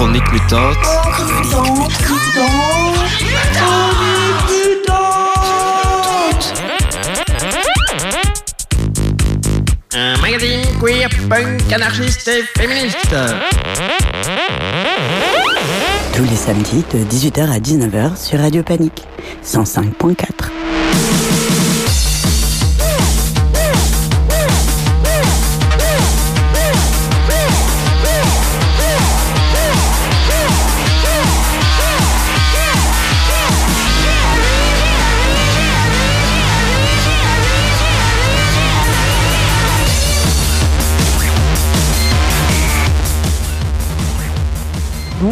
Chronique mutante. Un magazine queer, punk, anarchiste et féministe. Tous les samedis de 18h à 19h sur Radio Panique 105.4.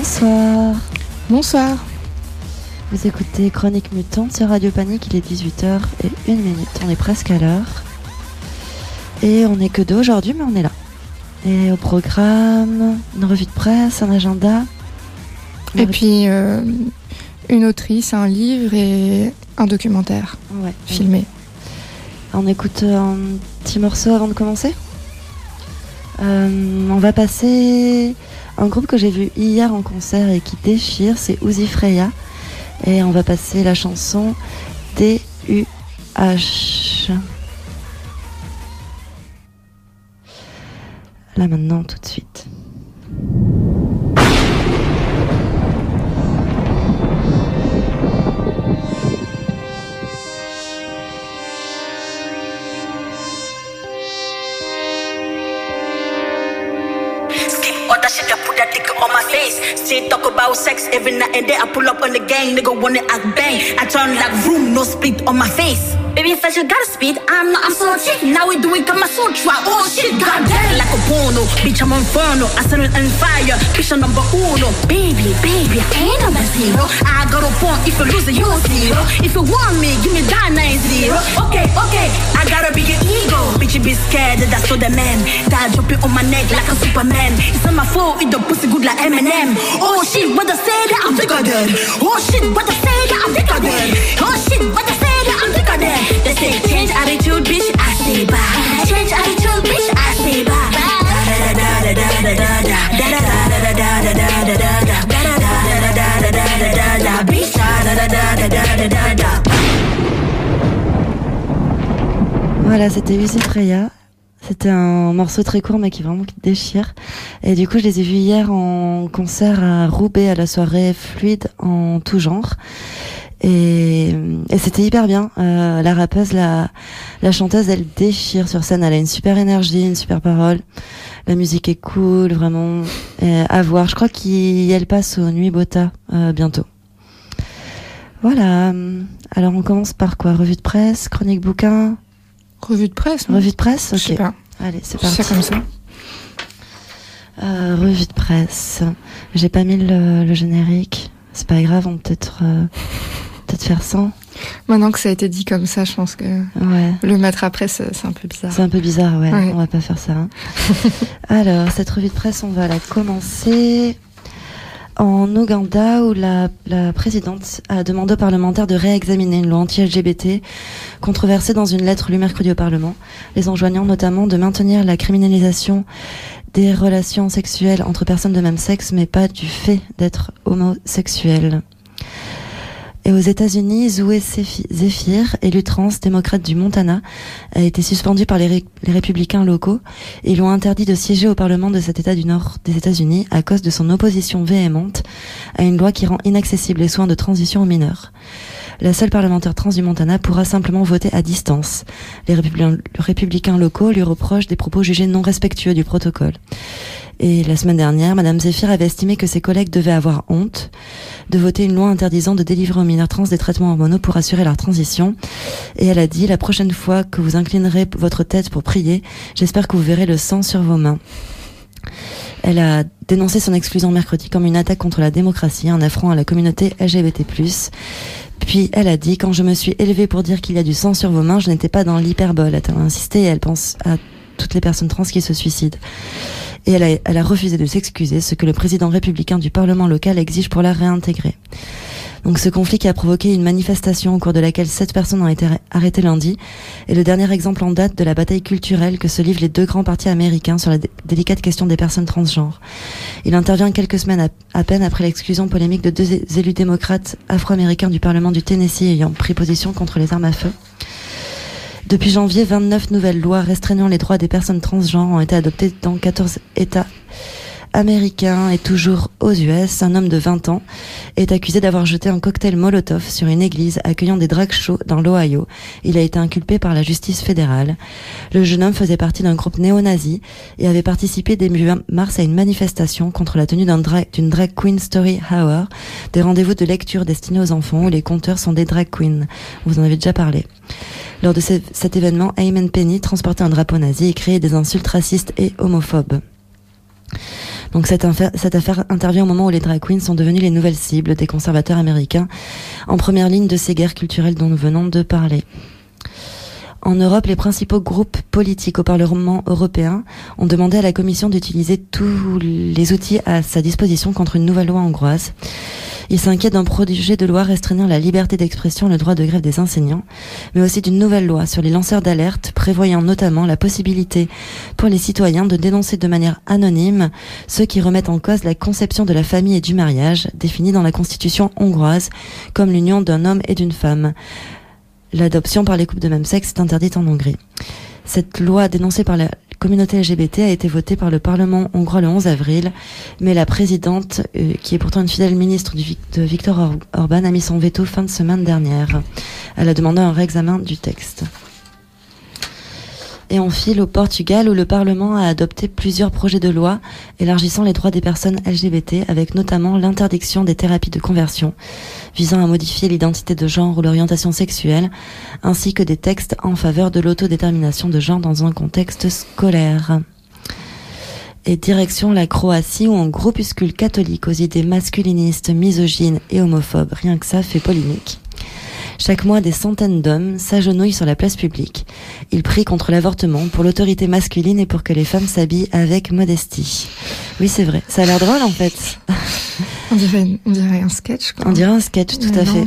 Bonsoir. Bonsoir. Vous écoutez Chronique Mutante sur Radio Panique, il est 18h et 1 minute. On est presque à l'heure. Et on n'est que deux aujourd'hui, mais on est là. Et au programme, une revue de presse, un agenda. Et puis euh, une autrice, un livre et un documentaire Ouais. filmé. On écoute un petit morceau avant de commencer? Euh, on va passer un groupe que j'ai vu hier en concert et qui déchire, c'est Uzi Freya. Et on va passer la chanson D-U-H. Là maintenant, tout de suite. Sex every night and day. I pull up on the gang, nigga wanna act bang. I turn like room, no split on my face. Baby, first you gotta speed. I'm not, I'm so chick. Now we doing Kama Sutra. Oh shit, goddamn. Like a porno, bitch, I'm inferno. I set it on fire, bitch, I'm number uno. Baby, baby, I ain't number zero. I got a point if you lose it, you zero. If you want me, give me that nine zero. Okay, okay, I got to be a bigger ego. Bitch, be scared, that's so the man. That jumping on my neck like a superman. It's not my fault, it the pussy good like Eminem. Oh shit, what I say that I'm bigger than. Oh shit, what I say that I'm bigger than. Oh shit, what I say that I'm bigger than. They say change attitude, bitch, I say bye. Voilà, c'était Uzi Freya. C'était un morceau très court mais qui vraiment déchire. Et du coup, je les ai vus hier en concert à Roubaix à la soirée fluide en tout genre. Et, c'était hyper bien. Euh, la rappeuse, la, chanteuse, elle déchire sur scène. Elle a une super énergie, une super parole. La musique est cool, vraiment. À voir. Je crois qu'elle passe aux Nuits Bota euh, bientôt. Voilà. Alors on commence par quoi? Revue de presse, chronique bouquin, Revue de presse non? Revue de presse. Je sais Ok. pas. Allez, c'est C'est parti. comme ça. Euh, revue de presse. J'ai pas mis le, le générique. C'est pas grave, on peut peut-être euh, peut-être faire sans. Maintenant que ça a été dit comme ça, je pense que Ouais. le mettre après, c'est c'est un peu bizarre. C'est un peu bizarre, ouais. Ouais. On va pas faire ça. hein. Alors, cette revue de presse, on va la commencer en Ouganda où la, présidente a demandé aux parlementaires de réexaminer une loi anti-LGBT controversée dans une lettre lue mercredi au Parlement, les enjoignant notamment de maintenir la criminalisation des relations sexuelles entre personnes de même sexe, mais pas du fait d'être homosexuel. Et aux États-Unis, Zoé Zephy- Zephyr, élu trans démocrate du Montana, a été suspendu par les, ré- les républicains locaux et lui interdit de siéger au Parlement de cet État du Nord des États-Unis à cause de son opposition véhémente à une loi qui rend inaccessibles les soins de transition aux mineurs. La seule parlementaire trans du Montana pourra simplement voter à distance. Les républicains locaux lui reprochent des propos jugés non respectueux du protocole. Et la semaine dernière, Madame Zephyr avait estimé que ses collègues devaient avoir honte de voter une loi interdisant de délivrer aux mineurs trans des traitements hormonaux pour assurer leur transition. Et elle a dit, la prochaine fois que vous inclinerez votre tête pour prier, j'espère que vous verrez le sang sur vos mains. Elle a dénoncé son exclusion mercredi comme une attaque contre la démocratie, un affront à la communauté LGBT+. Puis elle a dit, quand je me suis élevée pour dire qu'il y a du sang sur vos mains, je n'étais pas dans l'hyperbole, a-t-elle insisté, et elle pense à toutes les personnes trans qui se suicident. Et elle a, refusé de s'excuser, ce que le président républicain du Parlement local exige pour la réintégrer. Donc ce conflit qui a provoqué une manifestation au cours de laquelle sept personnes ont été arrêtées lundi est le dernier exemple en date de la bataille culturelle que se livrent les deux grands partis américains sur la délicate question des personnes transgenres. Il intervient quelques semaines à, peine après l'exclusion polémique de deux élus démocrates afro-américains du Parlement du Tennessee ayant pris position contre les armes à feu. Depuis janvier, 29 nouvelles lois restreignant les droits des personnes transgenres ont été adoptées dans 14 États américain et toujours aux US, un homme de 20 ans est accusé d'avoir jeté un cocktail Molotov sur une église accueillant des drag shows dans l'Ohio. Il a été inculpé par la justice fédérale. Le jeune homme faisait partie d'un groupe néo-nazi et avait participé début mars à une manifestation contre la tenue d'une drag, queen story hour, des rendez-vous de lecture destinés aux enfants où les conteurs sont des drag queens. Vous en avez déjà parlé. Lors de cet événement, Ayman Penny transportait un drapeau nazi et créait des insultes racistes et homophobes. Donc cette affaire, cette affaire intervient au moment où les drag queens sont devenues les nouvelles cibles des conservateurs américains, en première ligne de ces guerres culturelles dont nous venons de parler. En Europe, les principaux groupes politiques au Parlement européen ont demandé à la Commission d'utiliser tous les outils à sa disposition contre une nouvelle loi hongroise. Il s'inquiète d'un projet de loi restreignant la liberté d'expression et le droit de grève des enseignants, mais aussi d'une nouvelle loi sur les lanceurs d'alerte prévoyant notamment la possibilité pour les citoyens de dénoncer de manière anonyme ceux qui remettent en cause la conception de la famille et du mariage définie dans la constitution hongroise comme l'union d'un homme et d'une femme. L'adoption par les couples de même sexe est interdite en Hongrie. Cette loi dénoncée par la communauté LGBT a été votée par le Parlement hongrois le 11 avril, mais la présidente, euh, qui est pourtant une fidèle ministre de Viktor Orban, a mis son veto fin de semaine dernière. Elle a demandé un réexamen du texte. Et on file au Portugal où le Parlement a adopté plusieurs projets de loi élargissant les droits des personnes LGBT avec notamment l'interdiction des thérapies de conversion visant à modifier l'identité de genre ou l'orientation sexuelle ainsi que des textes en faveur de l'autodétermination de genre dans un contexte scolaire. Et direction la Croatie où un groupuscule catholique aux idées masculinistes, misogynes et homophobes, rien que ça fait polémique chaque mois, des centaines d'hommes s'agenouillent sur la place publique. Ils prient contre l'avortement, pour l'autorité masculine et pour que les femmes s'habillent avec modestie. Oui, c'est vrai. Ça a l'air drôle, en fait. On dirait, un sketch, quoi. On dirait un sketch, tout à fait.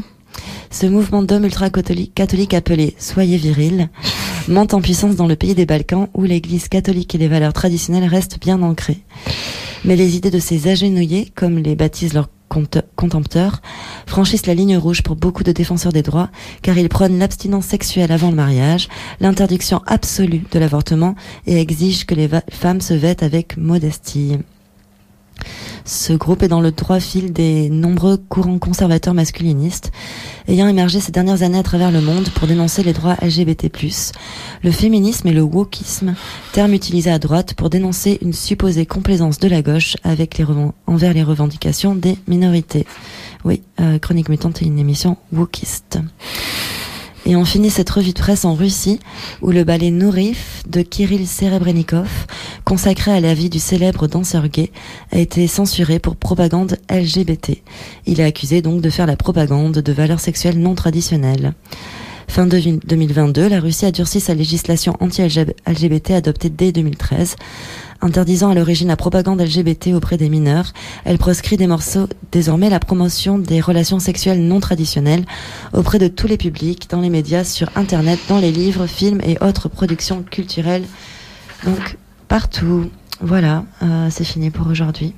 Ce mouvement d'hommes ultra-catholiques appelé Soyez viril monte en puissance dans le pays des Balkans où l'église catholique et les valeurs traditionnelles restent bien ancrées. Mais les idées de ces agenouillés, comme les baptisent leurs contempteurs franchissent la ligne rouge pour beaucoup de défenseurs des droits, car ils prônent l'abstinence sexuelle avant le mariage, l'interdiction absolue de l'avortement et exigent que les femmes se vêtent avec modestie. Ce groupe est dans le droit fil des nombreux courants conservateurs masculinistes ayant émergé ces dernières années à travers le monde pour dénoncer les droits LGBT+, le féminisme et le wokisme, termes utilisés à droite pour dénoncer une supposée complaisance de la gauche avec les envers les revendications des minorités. Oui, euh, Chronique Mutante est une émission wokiste. Et on finit cette revue de presse en Russie, où le ballet Nourif de Kirill Serebrennikov, consacré à la vie du célèbre danseur gay, a été censuré pour propagande LGBT. Il est accusé donc de faire la propagande de valeurs sexuelles non traditionnelles. Fin 2022, la Russie a durci sa législation anti-LGBT adoptée dès 2013 interdisant à l'origine la propagande LGBT auprès des mineurs. Elle proscrit des morceaux désormais la promotion des relations sexuelles non traditionnelles auprès de tous les publics, dans les médias, sur Internet, dans les livres, films et autres productions culturelles. Donc partout. Voilà, euh, c'est fini pour aujourd'hui.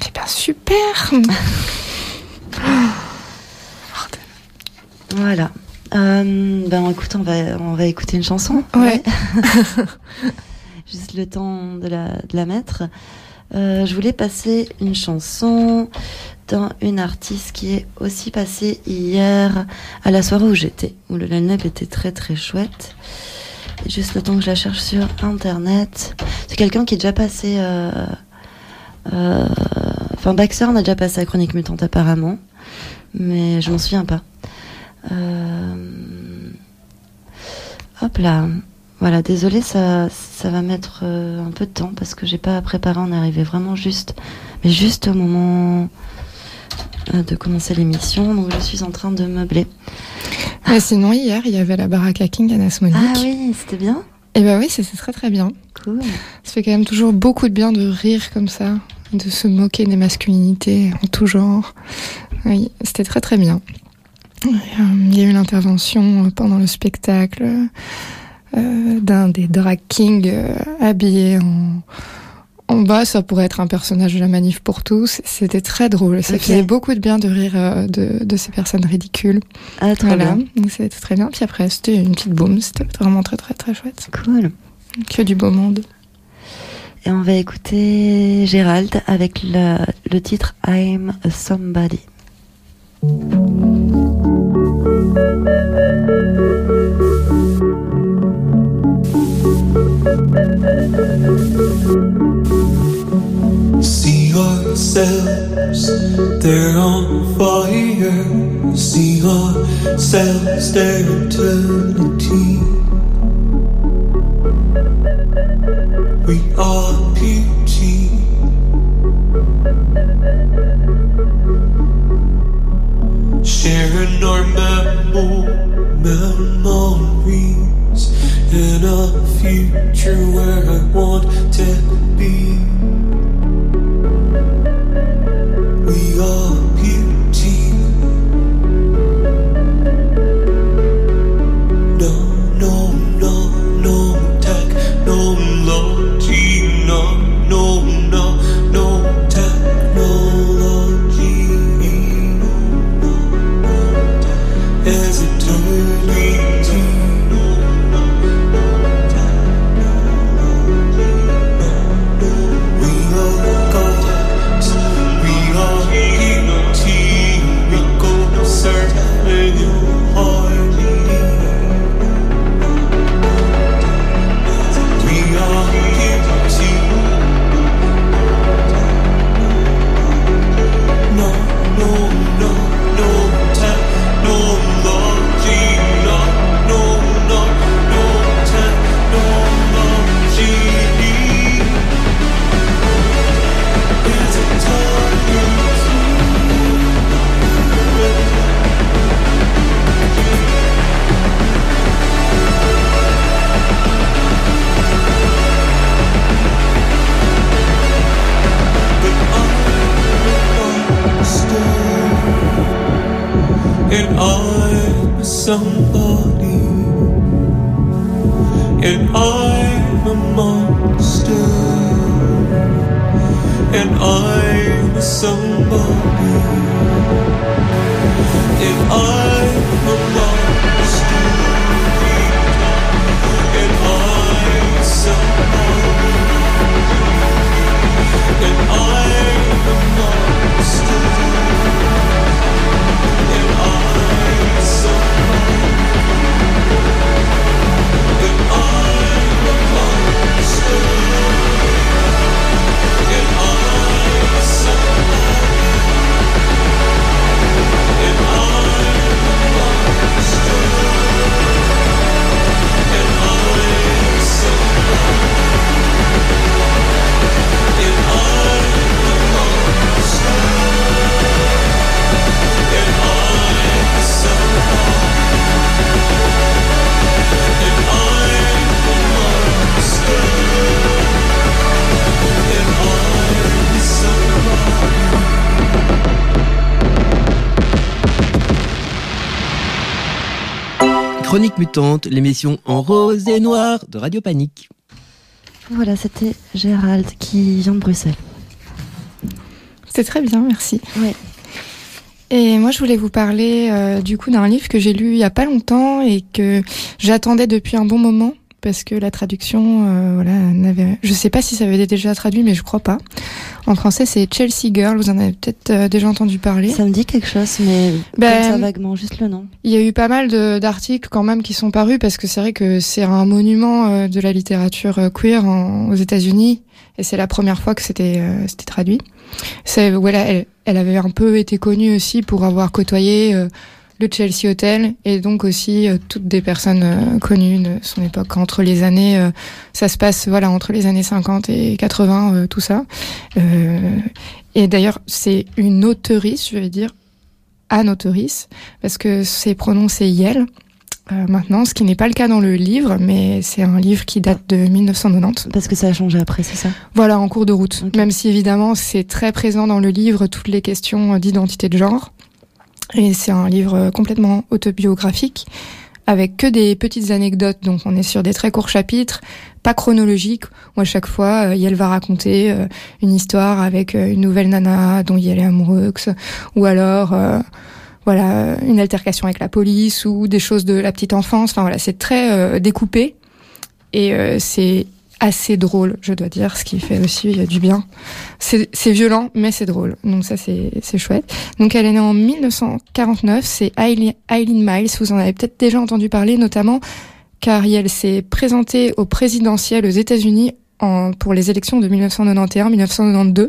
C'est bien super. voilà. Euh, ben écoute, on va, on va écouter une chanson. ouais. juste le temps de la, mettre. Euh, je voulais passer une chanson d'un une artiste qui est aussi passée hier à la soirée où j'étais, où le line-up était très très chouette. juste le temps que je la cherche sur internet. C'est quelqu'un qui est déjà passé. Euh, euh, enfin, Baxter on a déjà passé à Chronique Mutante apparemment, mais je m'en souviens pas. hop là. Voilà, désolé, ça, ça va mettre euh, un peu de temps parce que j'ai pas préparé. On est arrivé vraiment juste, mais juste au moment euh, de commencer l'émission. Donc je suis en train de meubler. Mais sinon, hier, il y avait la Baraka King à. Ah oui, c'était bien. Eh bah oui, c'est très très bien. Cool. Ça fait quand même toujours beaucoup de bien de rire comme ça de se moquer des masculinités en tout genre. Oui, c'était très très bien. Euh, Il y a eu l'intervention pendant le spectacle euh, d'un des drag kings euh, habillé en, en bas. Ça pourrait être un personnage de la manif pour tous. C'était très drôle. Ça faisait beaucoup de bien de rire euh, de, de ces personnes ridicules. Ah, très Voilà, bien. donc c'était très bien. Puis après, c'était une petite boum. C'était vraiment très très très chouette. Cool. Que du beau monde. Et on va écouter Gérald avec le, le titre I'm a Somebody. See ourselves, they're on fire. See ourselves, their eternity. We are beauty. Sharing our Chronique mutante, l'émission en rose et noir de Radio Panique. Voilà, c'était Gérald qui vient de Bruxelles. C'était très bien, merci. Ouais. Et moi, je voulais vous parler euh, du coup d'un livre que j'ai lu il y a pas longtemps et que j'attendais depuis un bon moment parce que la traduction, euh, voilà, n'avait. Je sais pas si ça avait été déjà traduit, mais je crois pas. En français, c'est Chelsea Girl. Vous en avez peut-être euh, déjà entendu parler. Ça me dit quelque chose, mais Ben, comme ça vaguement, juste le nom. Il y a eu pas mal d'articles quand même qui sont parus parce que c'est vrai que c'est un monument euh, de la littérature euh, queer en- aux États-Unis et c'est la première fois que c'était euh, c'était traduit. C'est voilà, elle, elle avait un peu été connue aussi pour avoir côtoyé euh, le Chelsea Hotel et donc aussi euh, toutes des personnes euh, connues de son époque entre les années euh, ça se passe voilà entre les années 50 et 80 euh, tout ça. Et d'ailleurs, c'est une auteurice, je vais dire Anne Autoris, parce que c'est prononcé Yel. maintenant, ce qui n'est pas le cas dans le livre, mais c'est un livre qui date de 1990. Parce que ça a changé après, c'est ça? Voilà, en cours de route. Même si évidemment c'est très présent dans le livre, toutes les questions d'identité de genre. Et c'est un livre complètement autobiographique, avec que des petites anecdotes. Donc on est sur des très courts chapitres, pas chronologiques, où à chaque fois, euh, Yael va raconter euh, une histoire avec euh, une nouvelle nana dont Yael est amoureuse, ou alors... euh, voilà, une altercation avec la police ou des choses de la petite enfance. Enfin voilà, c'est très découpé et c'est assez drôle, je dois dire, ce qui fait aussi euh, du bien. C'est violent, mais c'est drôle. Donc ça, c'est chouette. Donc elle est née en 1949. C'est Eileen Miles. Vous en avez peut-être déjà entendu parler, notamment car elle s'est présentée au présidentiel aux États-Unis pour les élections de 1991-1992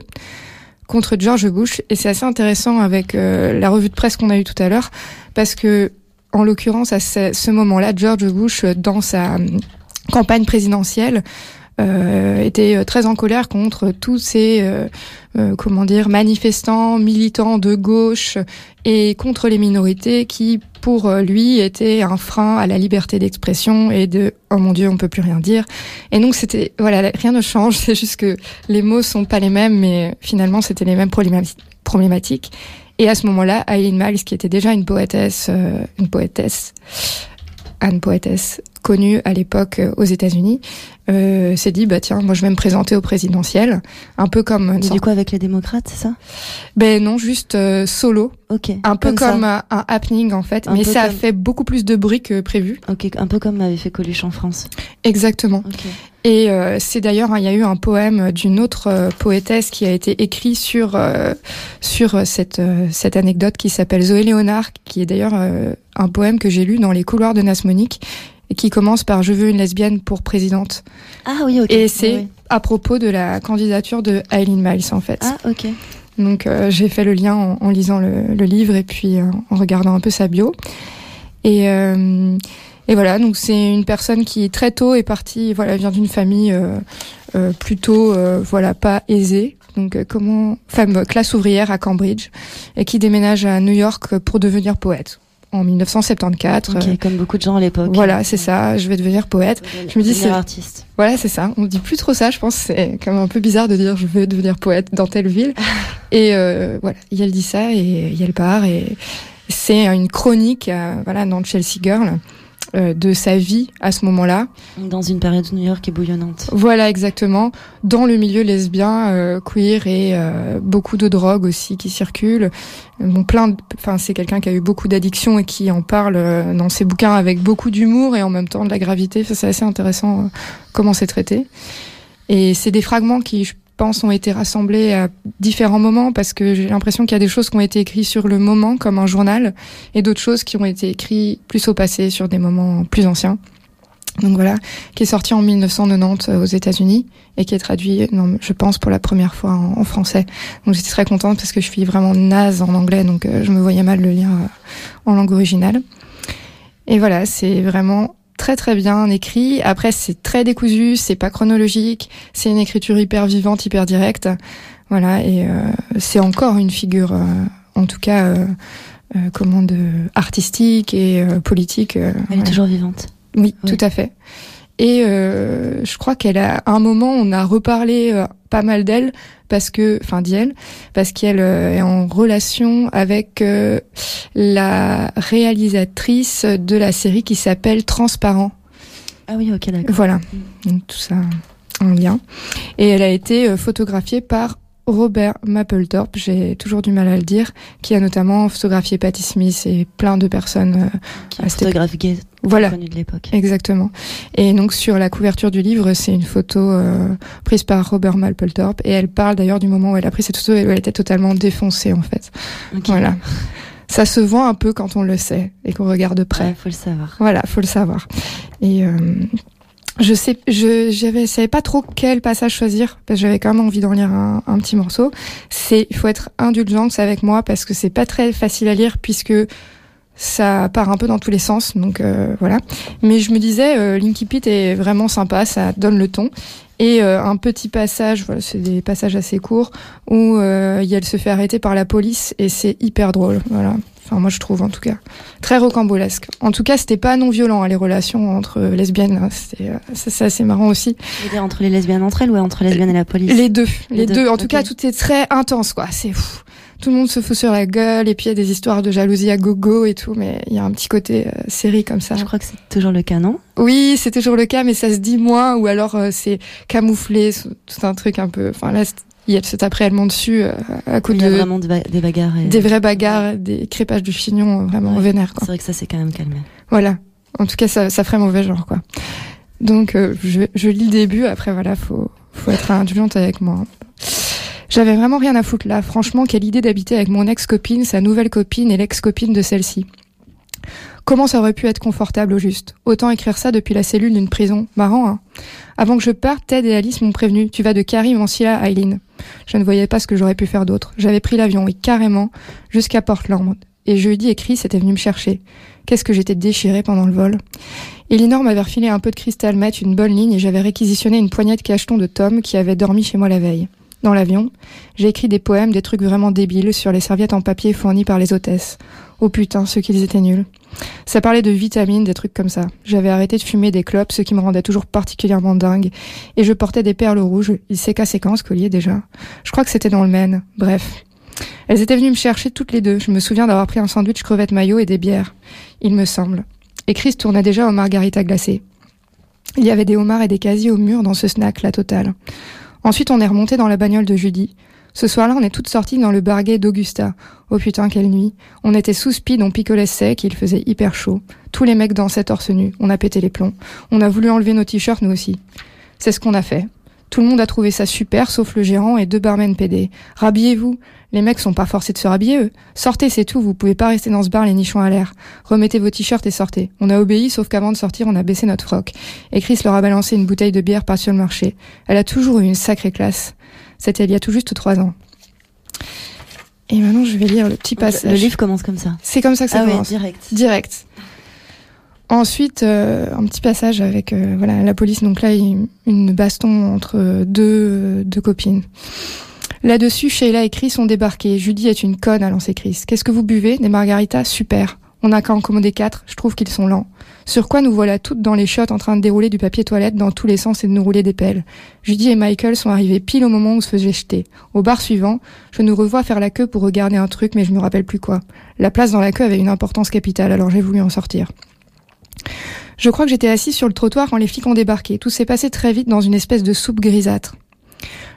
contre George Bush. Et c'est assez intéressant avec euh, la revue de presse qu'on a eue tout à l'heure, parce que en l'occurrence, à ce, moment-là, George Bush, euh, dans sa euh, campagne présidentielle, était euh, très en colère contre tous ces euh, euh, comment dire manifestants militants de gauche et contre les minorités qui pour euh, lui étaient un frein à la liberté d'expression et de oh mon dieu on peut plus rien dire et donc c'était voilà rien ne change c'est juste que les mots sont pas les mêmes mais finalement c'était les mêmes problémati- problématiques. Et à ce moment-là Eileen Miles qui était déjà une poétesse euh, une poétesse une poétesse connue à l'époque euh, aux États-Unis, euh, s'est dit bah tiens moi je vais me présenter au présidentiel, un peu comme Et sorte- du coup, avec les démocrates, c'est ça? Ben non juste euh, solo, Ok. un peu comme, un, un happening en fait, Un mais ça a fait beaucoup plus de bruit que prévu. Ok, un peu comme avait fait Coluche en France. Exactement. Ok. Et euh, c'est d'ailleurs, hein, il y a eu un poème d'une autre euh, poétesse qui a été écrit sur euh, sur euh, cette euh, cette anecdote qui s'appelle Zoé Léonard, qui est d'ailleurs euh, un poème que j'ai lu dans les couloirs de Nasmonique qui commence par Je veux une lesbienne pour présidente. Ah oui, ok. Et c'est à propos de la candidature de Eileen Miles en fait. Ah ok. Donc euh, j'ai fait le lien en, en lisant le, le livre et puis euh, en regardant un peu sa bio. Et, euh, et voilà, donc c'est une personne qui très tôt est partie, voilà, vient d'une famille plutôt, voilà, pas aisée. Donc comment, femme classe ouvrière à Cambridge et qui déménage à New York pour devenir poète en 1974. Ok, Euh, comme beaucoup de gens à l'époque. voilà, c'est ça. Je vais devenir poète. Je me dis, c'est- artiste. Voilà, c'est ça. On dit plus trop ça. Je pense c'est quand même un peu bizarre de dire je veux devenir poète dans telle ville. et euh, voilà, Yael dit ça et Yael part et c'est une chronique, euh, voilà, dans Chelsea Girl euh, de sa vie à ce moment-là. Dans une période où New York est bouillonnante. Voilà, exactement. Dans le milieu lesbien, euh, queer et euh, beaucoup de drogue aussi qui circulent. Bon, plein. de- Enfin, c'est quelqu'un qui a eu beaucoup d'addictions et qui en parle euh, dans ses bouquins avec beaucoup d'humour et en même temps de la gravité. Enfin, c'est assez intéressant euh, comment c'est traité. Et c'est des fragments qui, je pense, ont été rassemblés à différents moments parce que j'ai l'impression qu'il y a des choses qui ont été écrites sur le moment, comme un journal, et d'autres choses qui ont été écrites plus au passé, sur des moments plus anciens. Donc voilà, qui est sorti en 1990 aux États-Unis et qui est traduit, non, je pense, pour la première fois en, en français. Donc j'étais très contente parce que je suis vraiment naze en anglais, donc euh, je me voyais mal le lire euh, en langue originale. Et voilà, c'est vraiment très très bien écrit. Après, c'est très décousu, c'est pas chronologique, c'est une écriture hyper vivante, hyper directe. Voilà, et euh, c'est encore une figure, euh, en tout cas, euh, comment de artistique et politique. Elle est toujours vivante. Oui, Oui. tout à fait. Et euh, je crois qu'elle a à un moment on a reparlé euh, pas mal d'elle parce que enfin d'elle parce qu'elle euh, est en relation avec la réalisatrice de la série qui s'appelle Transparent. Ah oui, ok, d'accord. Voilà. Donc tout ça en lien. Et elle a été photographiée par Robert Mapplethorpe, j'ai toujours du mal à le dire, qui a notamment photographié Patti Smith et plein de personnes. Qui Ah, voilà. de l'époque. Exactement. Et donc sur la couverture du livre, c'est une photo euh, prise par Robert Mapplethorpe et elle parle d'ailleurs du moment où elle a pris cette photo et où elle était totalement défoncée en fait. Ok. Voilà. Ça se voit un peu quand on le sait et qu'on regarde de près. Ouais, faut le savoir. Voilà, faut le savoir. Et euh, je sais, je j'avais savais pas trop quel passage choisir parce que j'avais quand même envie d'en lire un, un petit morceau. C'est il faut être indulgente avec moi parce que c'est pas très facile à lire puisque ça part un peu dans tous les sens, donc euh, voilà. Mais je me disais, euh, Linky Pit est vraiment sympa, ça donne le ton. Et euh, un petit passage, voilà, c'est des passages assez courts, où euh, elle se fait arrêter par la police et c'est hyper drôle, voilà. Enfin, moi je trouve en tout cas très rocambolesque. En tout cas, c'était pas non violent hein, les relations entre lesbiennes. Hein. C'était euh, c'est assez marrant aussi. Dire entre les lesbiennes entre elles ou entre les lesbiennes et la police? Les deux, les, Les deux. deux, En tout cas, tout est très intense, quoi. C'est fou. Tout le monde se fout sur la gueule et puis il y a des histoires de jalousie à gogo et tout, mais il y a un petit côté euh, série comme ça. Je crois que c'est toujours le cas, non? Oui, c'est toujours le cas, mais ça se dit moins, ou alors euh, c'est camouflé, tout un truc un peu. Enfin là, c'est- il y a cet après-allemand dessus euh, à coup Il y a de vraiment de des bagarres. Et... des vraies bagarres, des crépages de chignon euh, vraiment Ouais. vénères. C'est vrai que ça s'est quand même calmé. Voilà. En tout cas, ça, ça ferait mauvais genre, quoi. Donc, je, je lis le début. Après, voilà, faut, faut être indulgente avec moi. J'avais vraiment rien à foutre là. Franchement, quelle idée d'habiter avec mon ex-copine, sa nouvelle copine et l'ex-copine de celle-ci. Comment ça aurait pu être confortable au juste? Autant écrire ça depuis la cellule d'une prison. Marrant, hein? Avant que je parte, Ted et Alice m'ont prévenu. Tu vas de Carrie Mansilla à Eileen. Je ne voyais pas ce que j'aurais pu faire d'autre. J'avais pris l'avion, et carrément, jusqu'à Portland. Et jeudi et Chris étaient venus me chercher. Qu'est-ce que j'étais déchirée pendant le vol. Elinor m'avait refilé un peu de cristal meth, une bonne ligne, et j'avais réquisitionné une poignée de cachetons de Tom qui avait dormi chez moi la veille. Dans l'avion, j'ai écrit des poèmes, des trucs vraiment débiles sur les serviettes en papier fournies par les hôtesses. Oh putain, ce qu'ils étaient nuls. Ça parlait de vitamines, des trucs comme ça. J'avais arrêté de fumer des clopes, ce qui me rendait toujours particulièrement dingue. Et je portais des perles rouges. Il s'est cassé quand ce collier déjà? Je crois que c'était dans le Maine. Bref. Elles étaient venues me chercher toutes les deux. Je me souviens d'avoir pris un sandwich crevette maillot et des bières. Il me semble. Et Chris tournait déjà aux margaritas glacées. Il y avait des homards et des casiers au mur dans ce snack, la totale. Ensuite, on est remonté dans la bagnole de Judy. Ce soir-là, on est toutes sorties dans le bar gay d'Augusta. Oh putain, quelle nuit. On était sous speed, on picolait sec, il faisait hyper chaud. Tous les mecs dansaient torse nu. On a pété les plombs. On a voulu enlever nos t-shirts, nous aussi. C'est ce qu'on a fait. Tout le monde a trouvé ça super, sauf le gérant et deux barmen PD. Rhabillez-vous. Les mecs sont pas forcés de se rhabiller, eux. Sortez, c'est tout, vous pouvez pas rester dans ce bar les nichons à l'air. Remettez vos t-shirts et sortez. On a obéi, sauf qu'avant de sortir, on a baissé notre froc. Et Chris leur a balancé une bouteille de bière par sur le marché. Elle a toujours eu une sacrée classe. C'était il y a tout juste trois ans. Et maintenant, je vais lire le petit passage. Le livre commence comme ça. C'est comme ça que ça Ah commence. direct. Direct. Ensuite, euh, un petit passage avec euh, voilà la police. Donc là, une baston entre deux, deux copines. Là-dessus, Sheila et Chris ont débarqué. Judy est une conne, a lancé Chris. Qu'est-ce que vous buvez? Des margaritas? Super. On n'a qu'à en commander quatre. Je trouve qu'ils sont lents. Sur quoi nous voilà toutes dans les shots en train de dérouler du papier toilette dans tous les sens et de nous rouler des pelles. Judy et Michael sont arrivés pile au moment où se faisait jeter. Au bar suivant, je nous revois faire la queue pour regarder un truc, mais je me rappelle plus quoi. La place dans la queue avait une importance capitale, alors j'ai voulu en sortir. Je crois que j'étais assise sur le trottoir quand les flics ont débarqué. Tout s'est passé très vite dans une espèce de soupe grisâtre.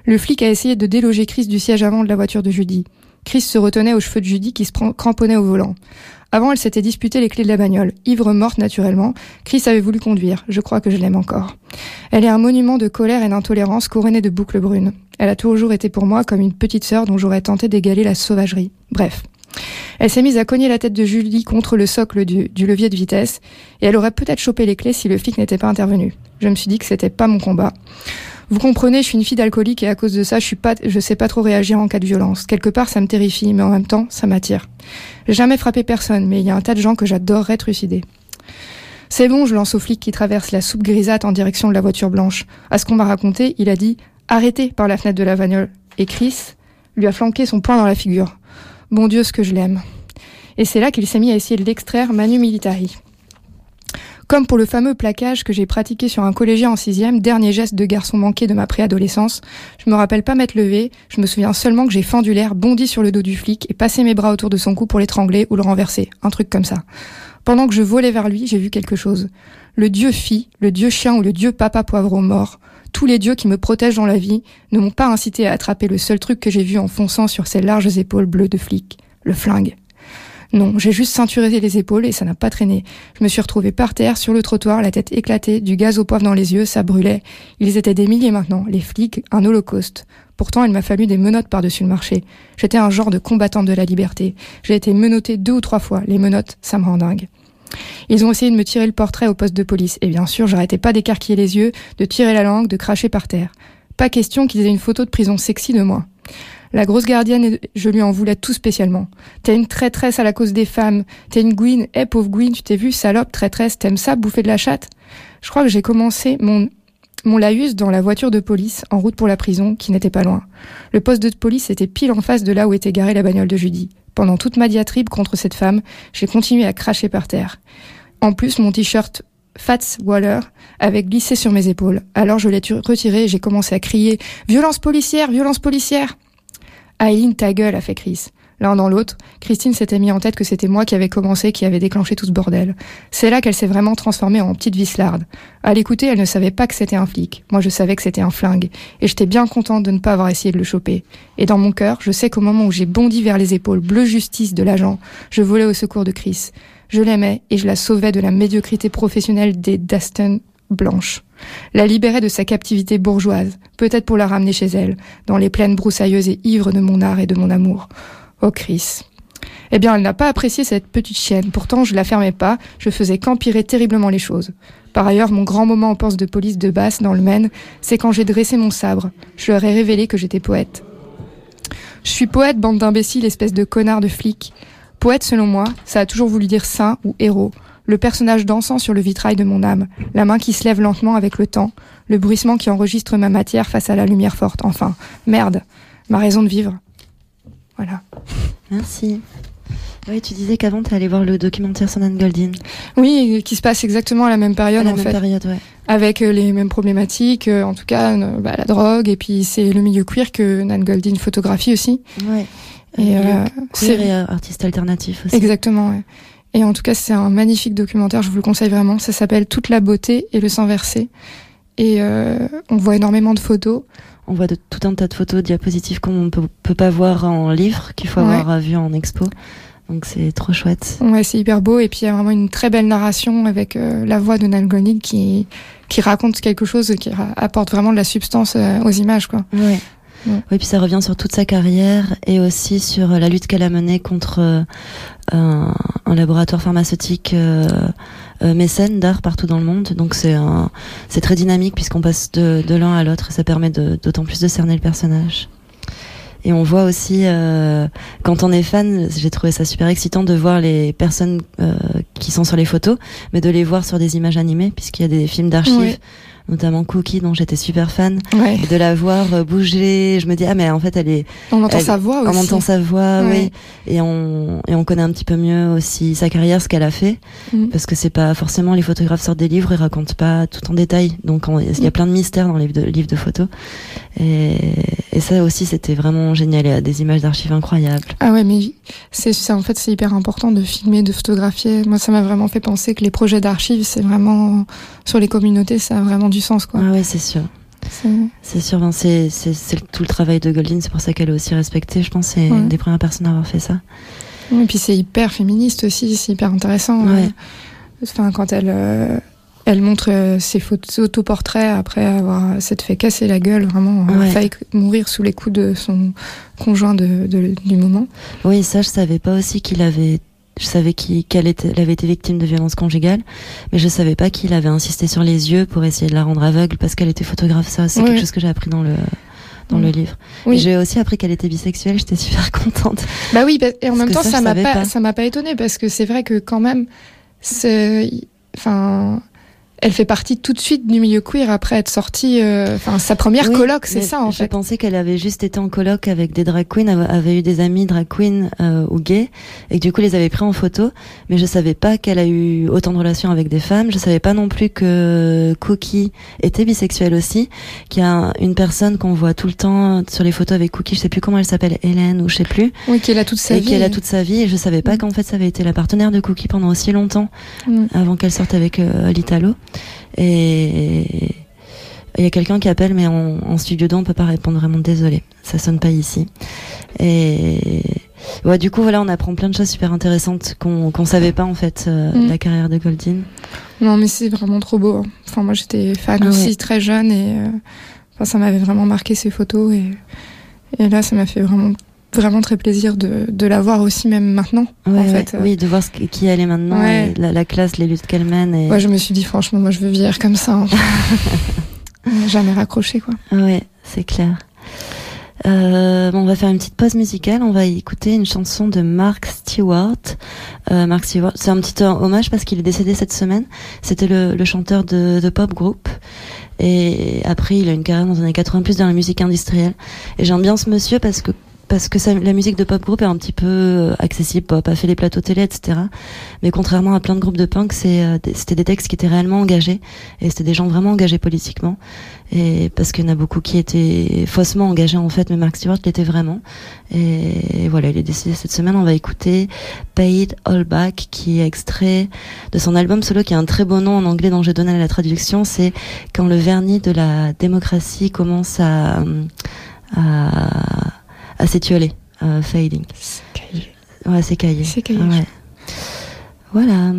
Le flic a essayé de déloger Chris du siège avant de la voiture de Judy. Chris se retenait aux cheveux de Judy qui se cramponnait au volant. Avant, elle s'était disputée les clés de la bagnole. Ivre morte naturellement, Chris avait voulu conduire. Je crois que je l'aime encore. Elle est un monument de colère et d'intolérance couronné de boucles brunes. Elle a toujours été pour moi comme une petite sœur dont j'aurais tenté d'égaler la sauvagerie. Bref. Elle s'est mise à cogner la tête de Julie contre le socle du, levier de vitesse, et elle aurait peut-être chopé les clés si le flic n'était pas intervenu. Je me suis dit que c'était pas mon combat. Vous comprenez, je suis une fille d'alcoolique et à cause de ça, je suis pas, je sais pas trop réagir en cas de violence. Quelque part, ça me terrifie, mais en même temps, ça m'attire. J'ai jamais frappé personne, mais il y a un tas de gens que j'adorerais trucider. C'est bon, je lance au flic qui traverse la soupe grisâtre en direction de la voiture blanche. À ce qu'on m'a raconté, il a dit arrêtez par la fenêtre de la bagnole. Et Chris lui a flanqué son poing dans la figure. Bon Dieu, ce que je l'aime. Et c'est là qu'il s'est mis à essayer de l'extraire manu militari. Comme pour le fameux plaquage que j'ai pratiqué sur un collégien en sixième, dernier geste de garçon manqué de ma préadolescence, je me rappelle pas m'être levé, je me souviens seulement que j'ai fendu l'air, bondi sur le dos du flic et passé mes bras autour de son cou pour l'étrangler ou le renverser, un truc comme ça. Pendant que je volais vers lui, j'ai vu quelque chose. Le dieu fille, le dieu chien ou le dieu papa poivreau mort, tous les dieux qui me protègent dans la vie, ne m'ont pas incité à attraper le seul truc que j'ai vu en fonçant sur ses larges épaules bleues de flic, le flingue. Non, j'ai juste ceinturé les épaules et ça n'a pas traîné. Je me suis retrouvée par terre, sur le trottoir, la tête éclatée, du gaz au poivre dans les yeux, ça brûlait. Ils étaient des milliers maintenant, les flics, un holocauste. Pourtant, il m'a fallu des menottes par-dessus le marché. J'étais un genre de combattante de la liberté. J'ai été menottée deux ou trois fois. Les menottes, ça me rend dingue. Ils ont essayé de me tirer le portrait au poste de police. Et bien sûr, j'arrêtais pas d'écarquiller les yeux, de tirer la langue, de cracher par terre. Pas question qu'ils aient une photo de prison sexy de moi. La grosse gardienne, je lui en voulais tout spécialement. T'es une traîtresse à la cause des femmes. T'es une Gwyn. Eh, pauvre Gwyn, tu t'es vue, salope, traîtresse, t'aimes ça, bouffer de la chatte? Je crois que j'ai commencé mon, mon laïus dans la voiture de police, en route pour la prison, qui n'était pas loin. Le poste de police était pile en face de là où était garée la bagnole de Judy. Pendant toute ma diatribe contre cette femme, j'ai continué à cracher par terre. En plus, mon t-shirt Fats Waller avait glissé sur mes épaules. Alors je l'ai retiré et j'ai commencé à crier Violence policière, violence policière Aileen, ta gueule, a fait Chris. L'un dans l'autre, Christine s'était mis en tête que c'était moi qui avais commencé, qui avait déclenché tout ce bordel. C'est là qu'elle s'est vraiment transformée en petite vislarde. À l'écouter, elle ne savait pas que c'était un flic. Moi, je savais que c'était un flingue. Et j'étais bien contente de ne pas avoir essayé de le choper. Et dans mon cœur, je sais qu'au moment où j'ai bondi vers les épaules bleu justice de l'agent, je volais au secours de Chris. Je l'aimais et je la sauvais de la médiocrité professionnelle des Daston blanches. La libérer de sa captivité bourgeoise, peut-être pour la ramener chez elle, dans les plaines broussailleuses et ivres de mon art et de mon amour. Oh Chris. Eh bien, elle n'a pas apprécié cette petite chienne. Pourtant, je la fermais pas, je faisais qu'empirer terriblement les choses. Par ailleurs, mon grand moment en poste de police de Basse, dans le Maine, c'est quand j'ai dressé mon sabre. Je leur ai révélé que j'étais poète. Je suis poète, bande d'imbéciles, espèce de connard de flic. Poète, selon moi, ça a toujours voulu dire saint ou héros. Le personnage dansant sur le vitrail de mon âme, la main qui se lève lentement avec le temps, le bruissement qui enregistre ma matière face à la lumière forte. Enfin, merde, ma raison de vivre. Voilà. Merci. Oui, tu disais qu'avant, tu allé voir le documentaire sur Nan Goldin. Oui, qui se passe exactement à la même période, à la en même fait. période, ouais. Avec euh, les mêmes problématiques, euh, en tout cas, euh, bah, la drogue, et puis c'est le milieu queer que Nan Goldin photographie aussi. Ouais. Et, Euh, euh, queer c'est et euh, artiste alternatif aussi. Exactement, ouais. Et en tout cas, c'est un magnifique documentaire, je vous le conseille vraiment. Ça s'appelle Toute la beauté et le sang versé. Et euh, on voit énormément de photos. On voit de, tout un tas de photos, diapositives qu'on ne peut, peut pas voir en livre, qu'il faut Ouais. avoir vu en expo. Donc c'est trop chouette. Ouais, c'est hyper beau. Et puis il y a vraiment une très belle narration avec euh, la voix de Nan Goldin qui, qui raconte quelque chose qui apporte vraiment de la substance euh, aux images, quoi. Ouais. Ouais. Oui, puis ça revient sur toute sa carrière et aussi sur la lutte qu'elle a menée contre euh, un, un laboratoire pharmaceutique euh, euh, mécène d'art partout dans le monde. Donc c'est c'est très dynamique puisqu'on passe de, de l'un à l'autre ça permet d'autant plus de cerner le personnage. Et on voit aussi, euh, quand on est fan, j'ai trouvé ça super excitant de voir les personnes euh, qui sont sur les photos, mais de les voir sur des images animées, puisqu'il y a des films d'archives. Notamment Cookie, dont j'étais super fan, Ouais. et de la voir euh, bouger. Je me dis ah mais en fait elle est, On entend Elle- sa voix aussi. on entend sa voix, Ouais. oui, et on et on connaît un petit peu mieux aussi sa carrière, ce qu'elle a fait, Mhm. parce que c'est pas forcément les photographes sortent des livres, ils racontent pas tout en détail, donc on- il y a Mm. plein de mystères dans les livres de, livres de photos, et, et ça aussi c'était vraiment génial, il y a des images d'archives incroyables. Ah ouais, mais c'est- en fait c'est hyper important de filmer, de photographier. Moi, ça m'a vraiment fait penser que les projets d'archives, c'est vraiment sur les communautés, ça a vraiment du sens, quoi. Ah ouais c'est sûr. C'est- sûr, ben, c'est tout le travail de Goldin, c'est pour ça qu'elle est aussi respectée. Je pense que c'est Ouais. une des premières personnes à avoir fait ça. Et puis c'est hyper féministe aussi, c'est hyper intéressant. Ouais. euh, Enfin, quand elle euh, elle montre euh, ses photos, autoportraits après avoir s'être fait casser la gueule, vraiment, euh, Ouais. failli mourir sous les coups de son conjoint de, de- du moment. Oui, ça, je savais pas aussi qu'il avait. Je savais qu'il- elle avait été victime de violences conjugales, mais je savais pas qu'il avait insisté sur les yeux pour essayer de la rendre aveugle parce qu'elle était photographe. Ça, c'est quelque chose que j'ai appris dans le dans le livre. Oui. J'ai aussi appris qu'elle était bisexuelle. J'étais super contente. Bah oui, bah- et en Parce même temps, ça, ça m'a pas, pas. ça m'a pas étonné parce que c'est vrai que quand même, c'est, enfin, elle fait partie tout de suite du milieu queer après être sortie. euh, Enfin, sa première Oui, coloc, c'est ça en je fait. pensais qu'elle avait juste été en coloc avec des drag queens, avait, eu des amis drag queens euh, ou gays, et que du coup les avait pris en photo. Mais je savais pas qu'elle a eu autant de relations avec des femmes. Je savais pas non plus que Cookie était bisexuelle aussi. Qu'il y a une personne qu'on voit tout le temps sur les photos avec Cookie, je sais plus comment elle s'appelle, Hélène ou je sais plus, Oui, qu'elle a toute sa et vie. qu'elle a toute sa vie. Et je savais pas Mm. qu'en fait ça avait été la partenaire de Cookie pendant aussi longtemps Mm. avant qu'elle sorte avec euh, l'Italo. Et il y a quelqu'un qui appelle, mais en, en studio 2, on peut pas répondre. Vraiment désolé, ça sonne pas ici. Et ouais, du coup, voilà, on apprend plein de choses super intéressantes qu'on qu'on savait pas en fait euh, Mm. de la carrière de Goldin. Non, mais c'est vraiment trop beau. hein. Enfin, moi, j'étais fan Ah aussi ouais. très jeune et euh, enfin, ça m'avait vraiment marqué ces photos et, et là, ça m'a fait vraiment vraiment très plaisir de, de la voir aussi même maintenant. Ouais, en fait, oui, de voir ce, qui- elle est maintenant, Ouais. et la, la classe, les luttes qu'elle mène. Et... Ouais, je me suis dit franchement, moi, je veux vieillir comme ça. hein. Jamais raccroché quoi. Ouais, c'est clair. Euh, bon, on va faire une petite pause musicale. On va écouter une chanson de Mark Stewart. Euh, Mark Stewart, c'est un petit hommage parce qu'il est décédé cette semaine. C'était le, le chanteur de, de pop group. Et après, il a une carrière dans les années 80 plus dans la musique industrielle. Et j'aime bien ce monsieur parce que parce que la musique de pop group est un petit peu euh, accessible, pop, a fait les plateaux télé, etc. Mais contrairement à plein de groupes de punk, euh, c'était des textes qui étaient réellement engagés et c'était des gens vraiment engagés politiquement. Et parce qu'il y en a beaucoup qui étaient faussement engagés en fait, mais Mark Stewart l'était vraiment. Et voilà, il est décédé cette semaine. On va écouter Paid All Back, qui est extrait de son album solo, qui a un très beau nom en anglais dont j'ai donné la traduction. C'est quand le vernis de la démocratie commence à à, à s'étioler, euh, fading. Ouais, c'est caillé. C'est caillé. Ouais. Voilà.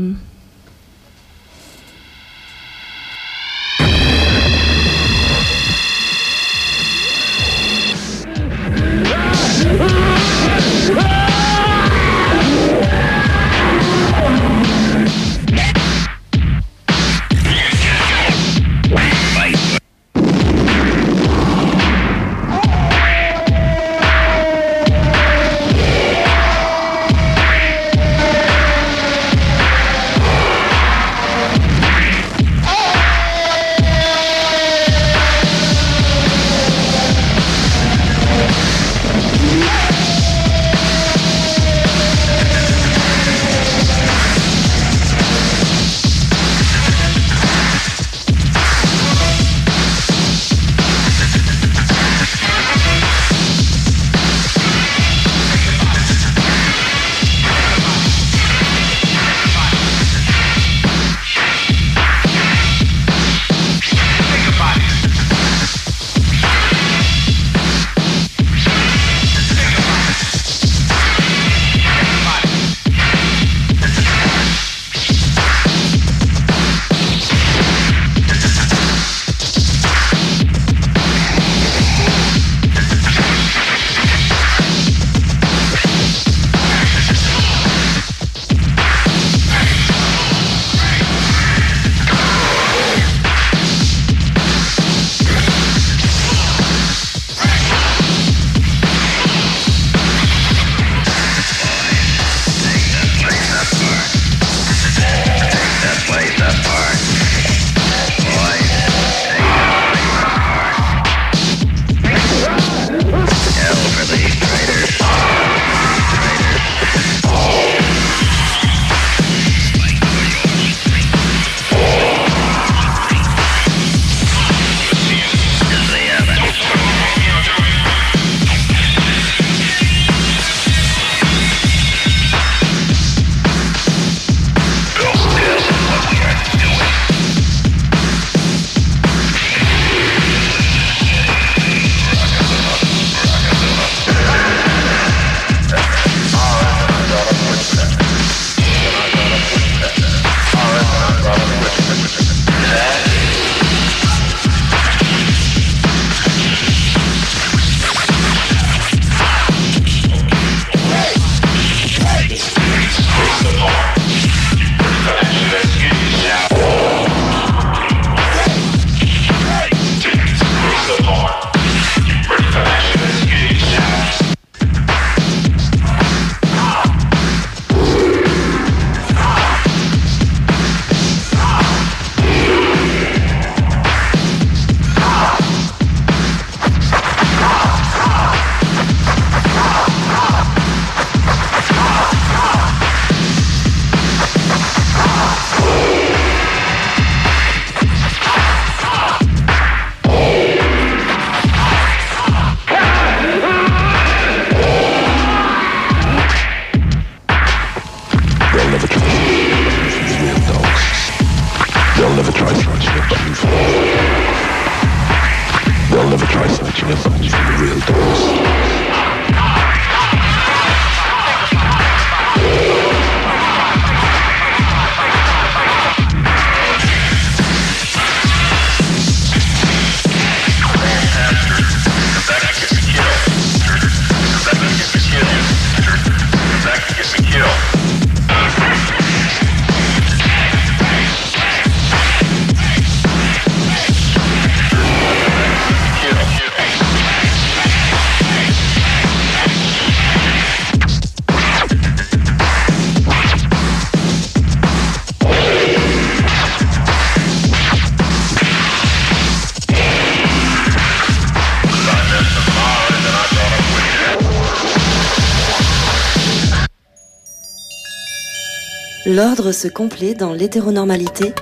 L'ordre se complaît dans l'hétéronormalité.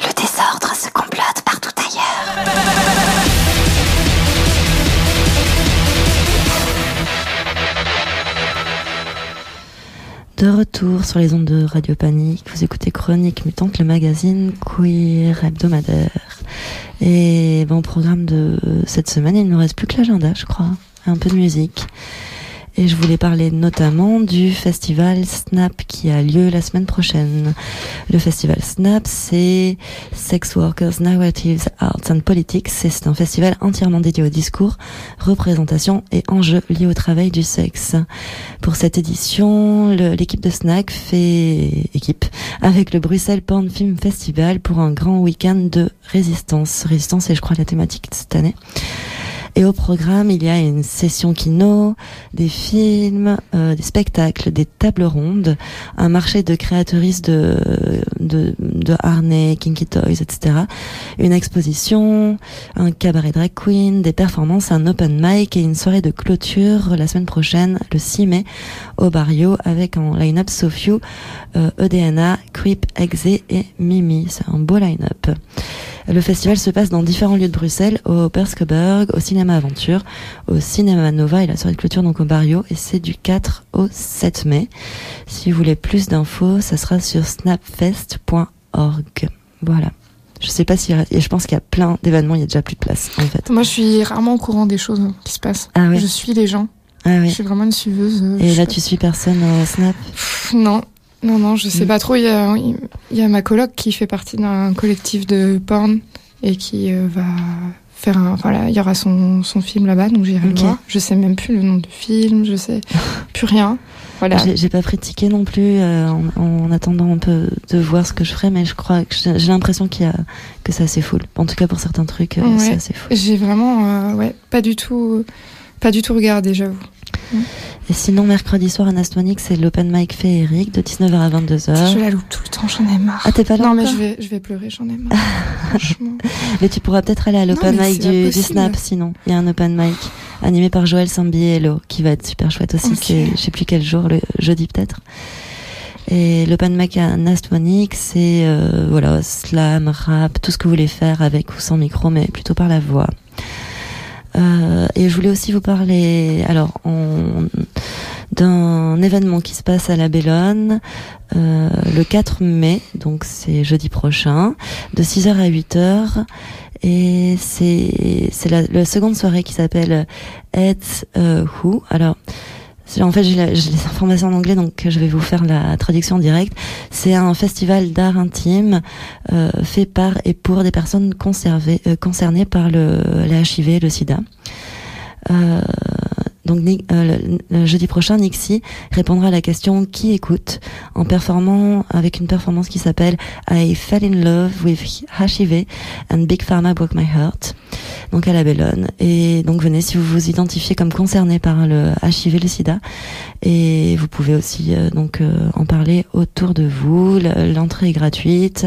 Le désordre se complote partout ailleurs. De retour sur les ondes de Radio Panique, vous écoutez Chronique Mutante, le magazine queer hebdomadaire. Et bon, au programme de cette semaine, il ne nous reste plus que l'agenda, je crois. Un peu de musique. Et je voulais parler notamment du festival Snap qui a lieu la semaine prochaine. Le festival Snap, c'est Sex Workers, Narratives, Arts and Politics. C'est un festival entièrement dédié au discours, représentation et enjeux liés au travail du sexe. Pour cette édition, l'équipe de Snack fait équipe avec le Bruxelles Porn Film Festival pour un grand week-end de résistance. Résistance est, je crois, la thématique de cette année. Et au programme, il y a une session kino, des films, euh, des spectacles, des tables rondes, un marché de créatrices de, de, de harnais, kinky toys, etc. Une exposition, un cabaret drag queen, des performances, un open mic et une soirée de clôture la semaine prochaine, le 6 mai, au Barrio, avec en line-up Sofiu, euh, EDNA, Creep, Exe et Mimi. C'est un beau line-up. Le festival se passe dans différents lieux de Bruxelles, au Perskeberg, au Cinéma Aventure, au Cinéma Nova et la soirée de clôture donc au Barrio et c'est du 4 au 7 mai. Si vous voulez plus d'infos, ça sera sur snapfest.org. Voilà. Je sais pas si et je pense qu'il y a plein d'événements, il y a déjà plus de place en fait. Moi, je suis rarement au courant des choses qui se passent. Ah ouais. Je suis les gens. Ah Je oui. suis vraiment une suiveuse. euh, Et je là tu suis personne au Snap? Pff, Non, non, non, je sais Mm. pas trop. Il y a, il y a ma coloc qui fait partie d'un collectif de porn et qui euh, va faire un. Voilà, il y aura son, son film là-bas, donc j'irai Ok. le voir. Je sais même plus le nom du film, je sais plus rien. Voilà. J'ai pas pris de ticket non plus euh, en, en attendant un peu de voir ce que je ferai, mais je crois que j'ai l'impression qu'il y a que c'est assez full. En tout cas pour certains trucs, euh, Ouais. c'est assez full. J'ai vraiment, ouais, pas du tout, pas du tout regardé, j'avoue. Et sinon mercredi soir à Nastonic, c'est l'open mic féerique de 19h à 22h. Je la loupe tout le temps, j'en ai marre. Ah t'es pas là non, mais je vais, je vais pleurer, j'en ai marre. franchement. Mais tu pourras peut-être aller à l'open mic du. Snap sinon. Il y a un open mic animé par Joël Sambiello qui va être super chouette aussi. Ok. C'est je sais plus quel jour, le jeudi peut-être. Et l'open mic à Nastonic, c'est euh, voilà slam, rap, tout ce que vous voulez faire avec ou sans micro, mais plutôt par la voix. Euh, et je voulais aussi vous parler, alors, d'un événement qui se passe à la Bellone euh, le 4 mai, donc c'est jeudi prochain, de 6h à 8h. Et c'est la, la seconde soirée qui s'appelle It's euh, Who. Alors, en fait, j'ai les informations en anglais, donc je vais vous faire la traduction directe. C'est un festival d'art intime euh, fait par et pour des personnes euh, concernées par le, le HIV, le SIDA. Euh, donc euh, jeudi prochain, Nixie répondra à la question qui écoute? en performant avec une performance qui s'appelle I Fell in Love with HIV and Big Pharma Broke My Heart. Donc à la Bellone. Et donc venez si vous vous identifiez comme concerné par le HIV, le SIDA. Et vous pouvez aussi euh, donc euh, en parler autour de vous. L'entrée est gratuite.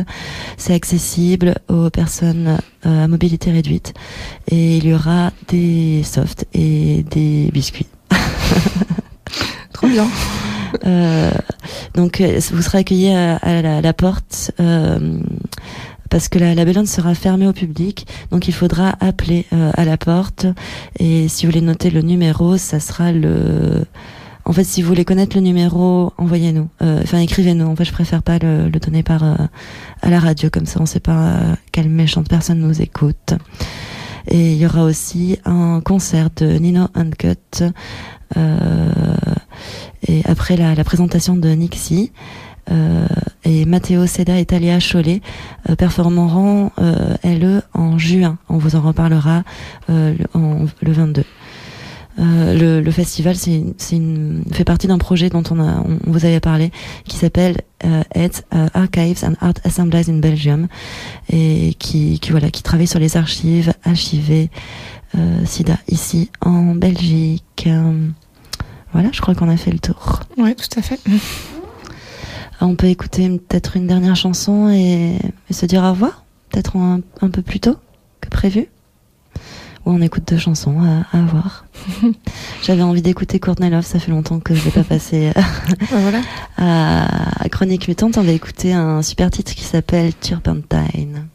C'est accessible aux personnes à mobilité réduite. Et il y aura des softs et des biscuits. Trop bien. Euh, donc euh, vous serez accueillis à, à la, la porte euh, parce que la, la sera fermée au public, donc il faudra appeler euh, à la porte. Et si vous voulez noter le numéro, ça sera le. En fait, si vous voulez connaître le numéro, envoyez-nous. Enfin, écrivez-nous. En fait, je préfère pas le, le donner par à la radio comme ça. On sait pas quelle méchante personne nous écoute. Et il y aura aussi un concert de Nino Uncut. Euh, et après la, la présentation de Nixie, euh, et Matteo Seda et Talia Cholet euh, performeront euh, LE en juin. On vous en reparlera euh, le, le 22. Euh, le, le festival c'est c'est une, fait partie d'un projet dont on, a, on, on vous avait parlé qui s'appelle euh, Ed, euh, Archives and Art Assemblies in Belgium et qui, qui voilà qui travaille sur les archives HIV euh, SIDA ici en Belgique. Voilà, je crois qu'on a fait le tour. Ouais, tout à fait. On peut écouter peut-être une dernière chanson et, et se dire au revoir Peut-être un, un peu plus tôt que prévu Ouais, on écoute deux chansons à, à voir. J'avais envie d'écouter Courtney Love, ça fait longtemps que je l'ai pas passé Ouais, voilà. à Chronique Mutante. On va écouter un super titre qui s'appelle Turpentine.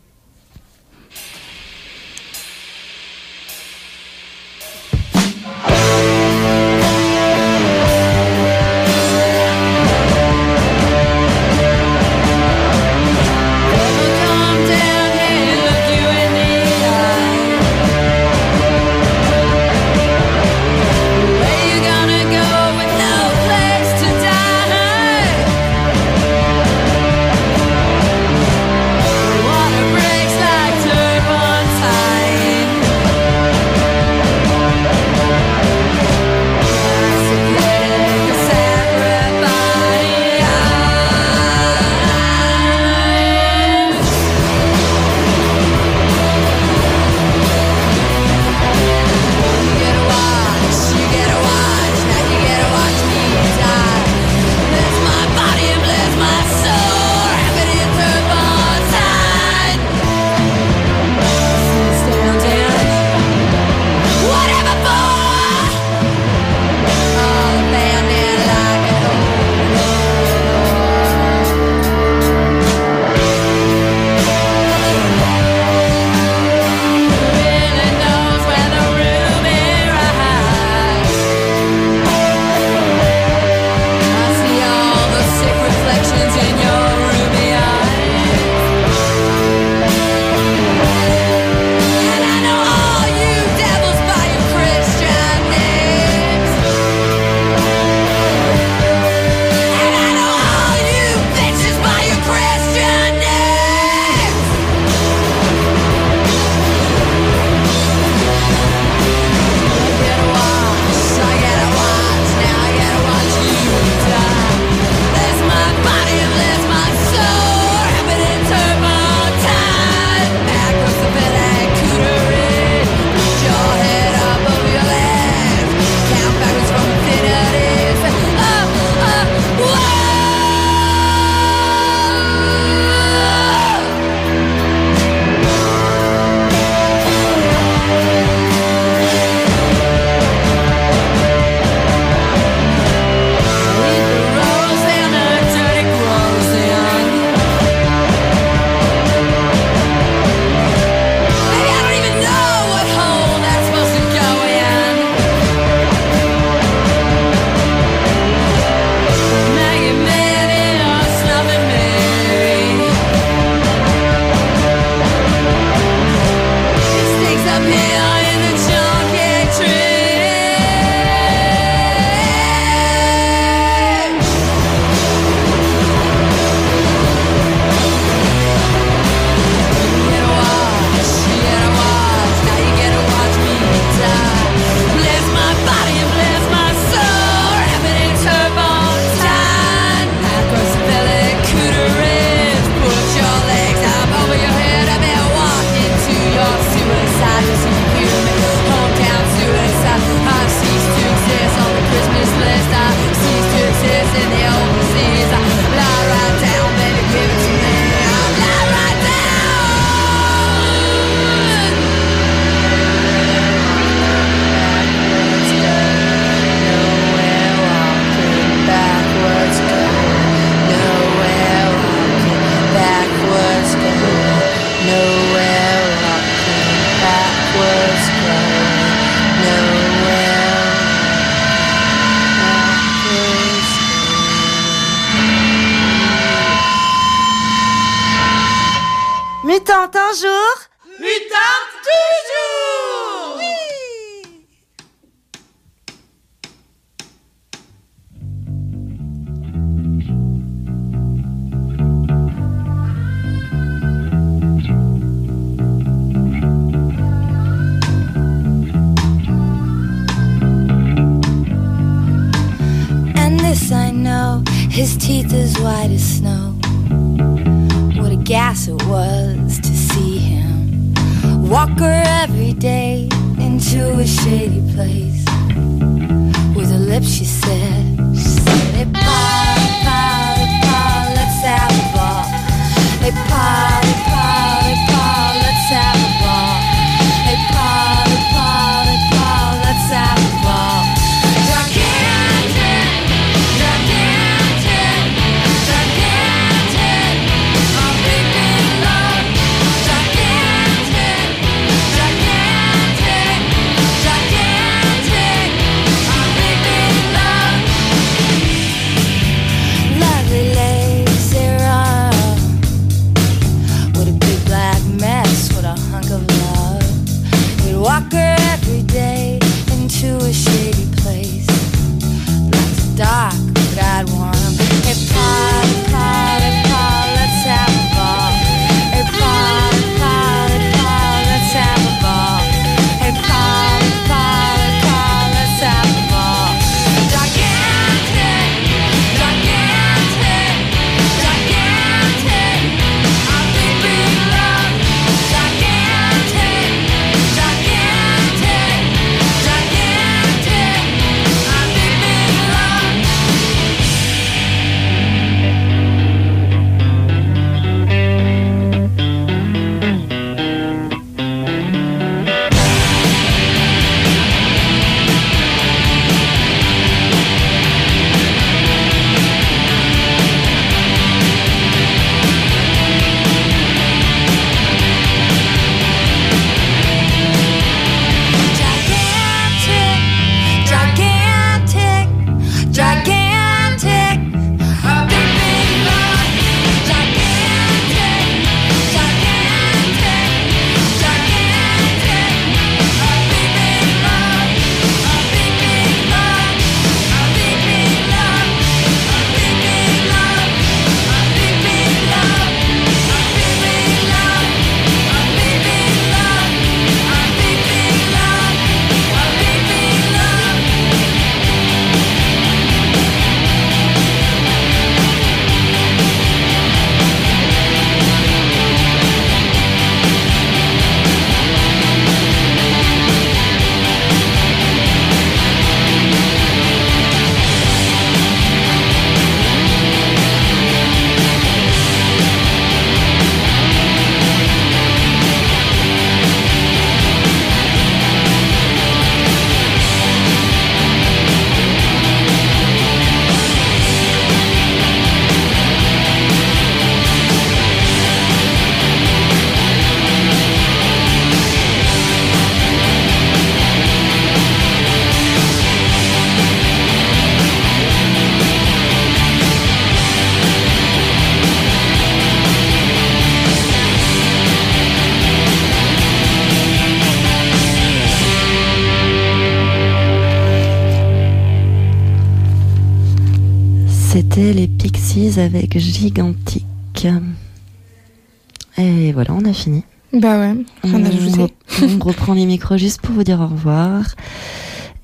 Avec Gigantique. Et voilà, on a fini. Bah ouais, rien à on, ajouter. on reprend les micros juste pour vous dire au revoir.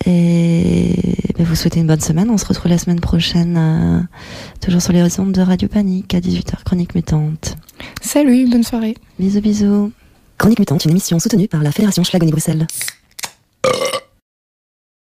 Et ben, vous souhaitez une bonne semaine. On se retrouve la semaine prochaine, euh, toujours sur les ondes de Radio Panique à 18h, Chronique Mutante. Salut, bonne soirée. Bisous, bisous. Chronique Mutante, une émission soutenue par la Fédération Schlagonie Bruxelles.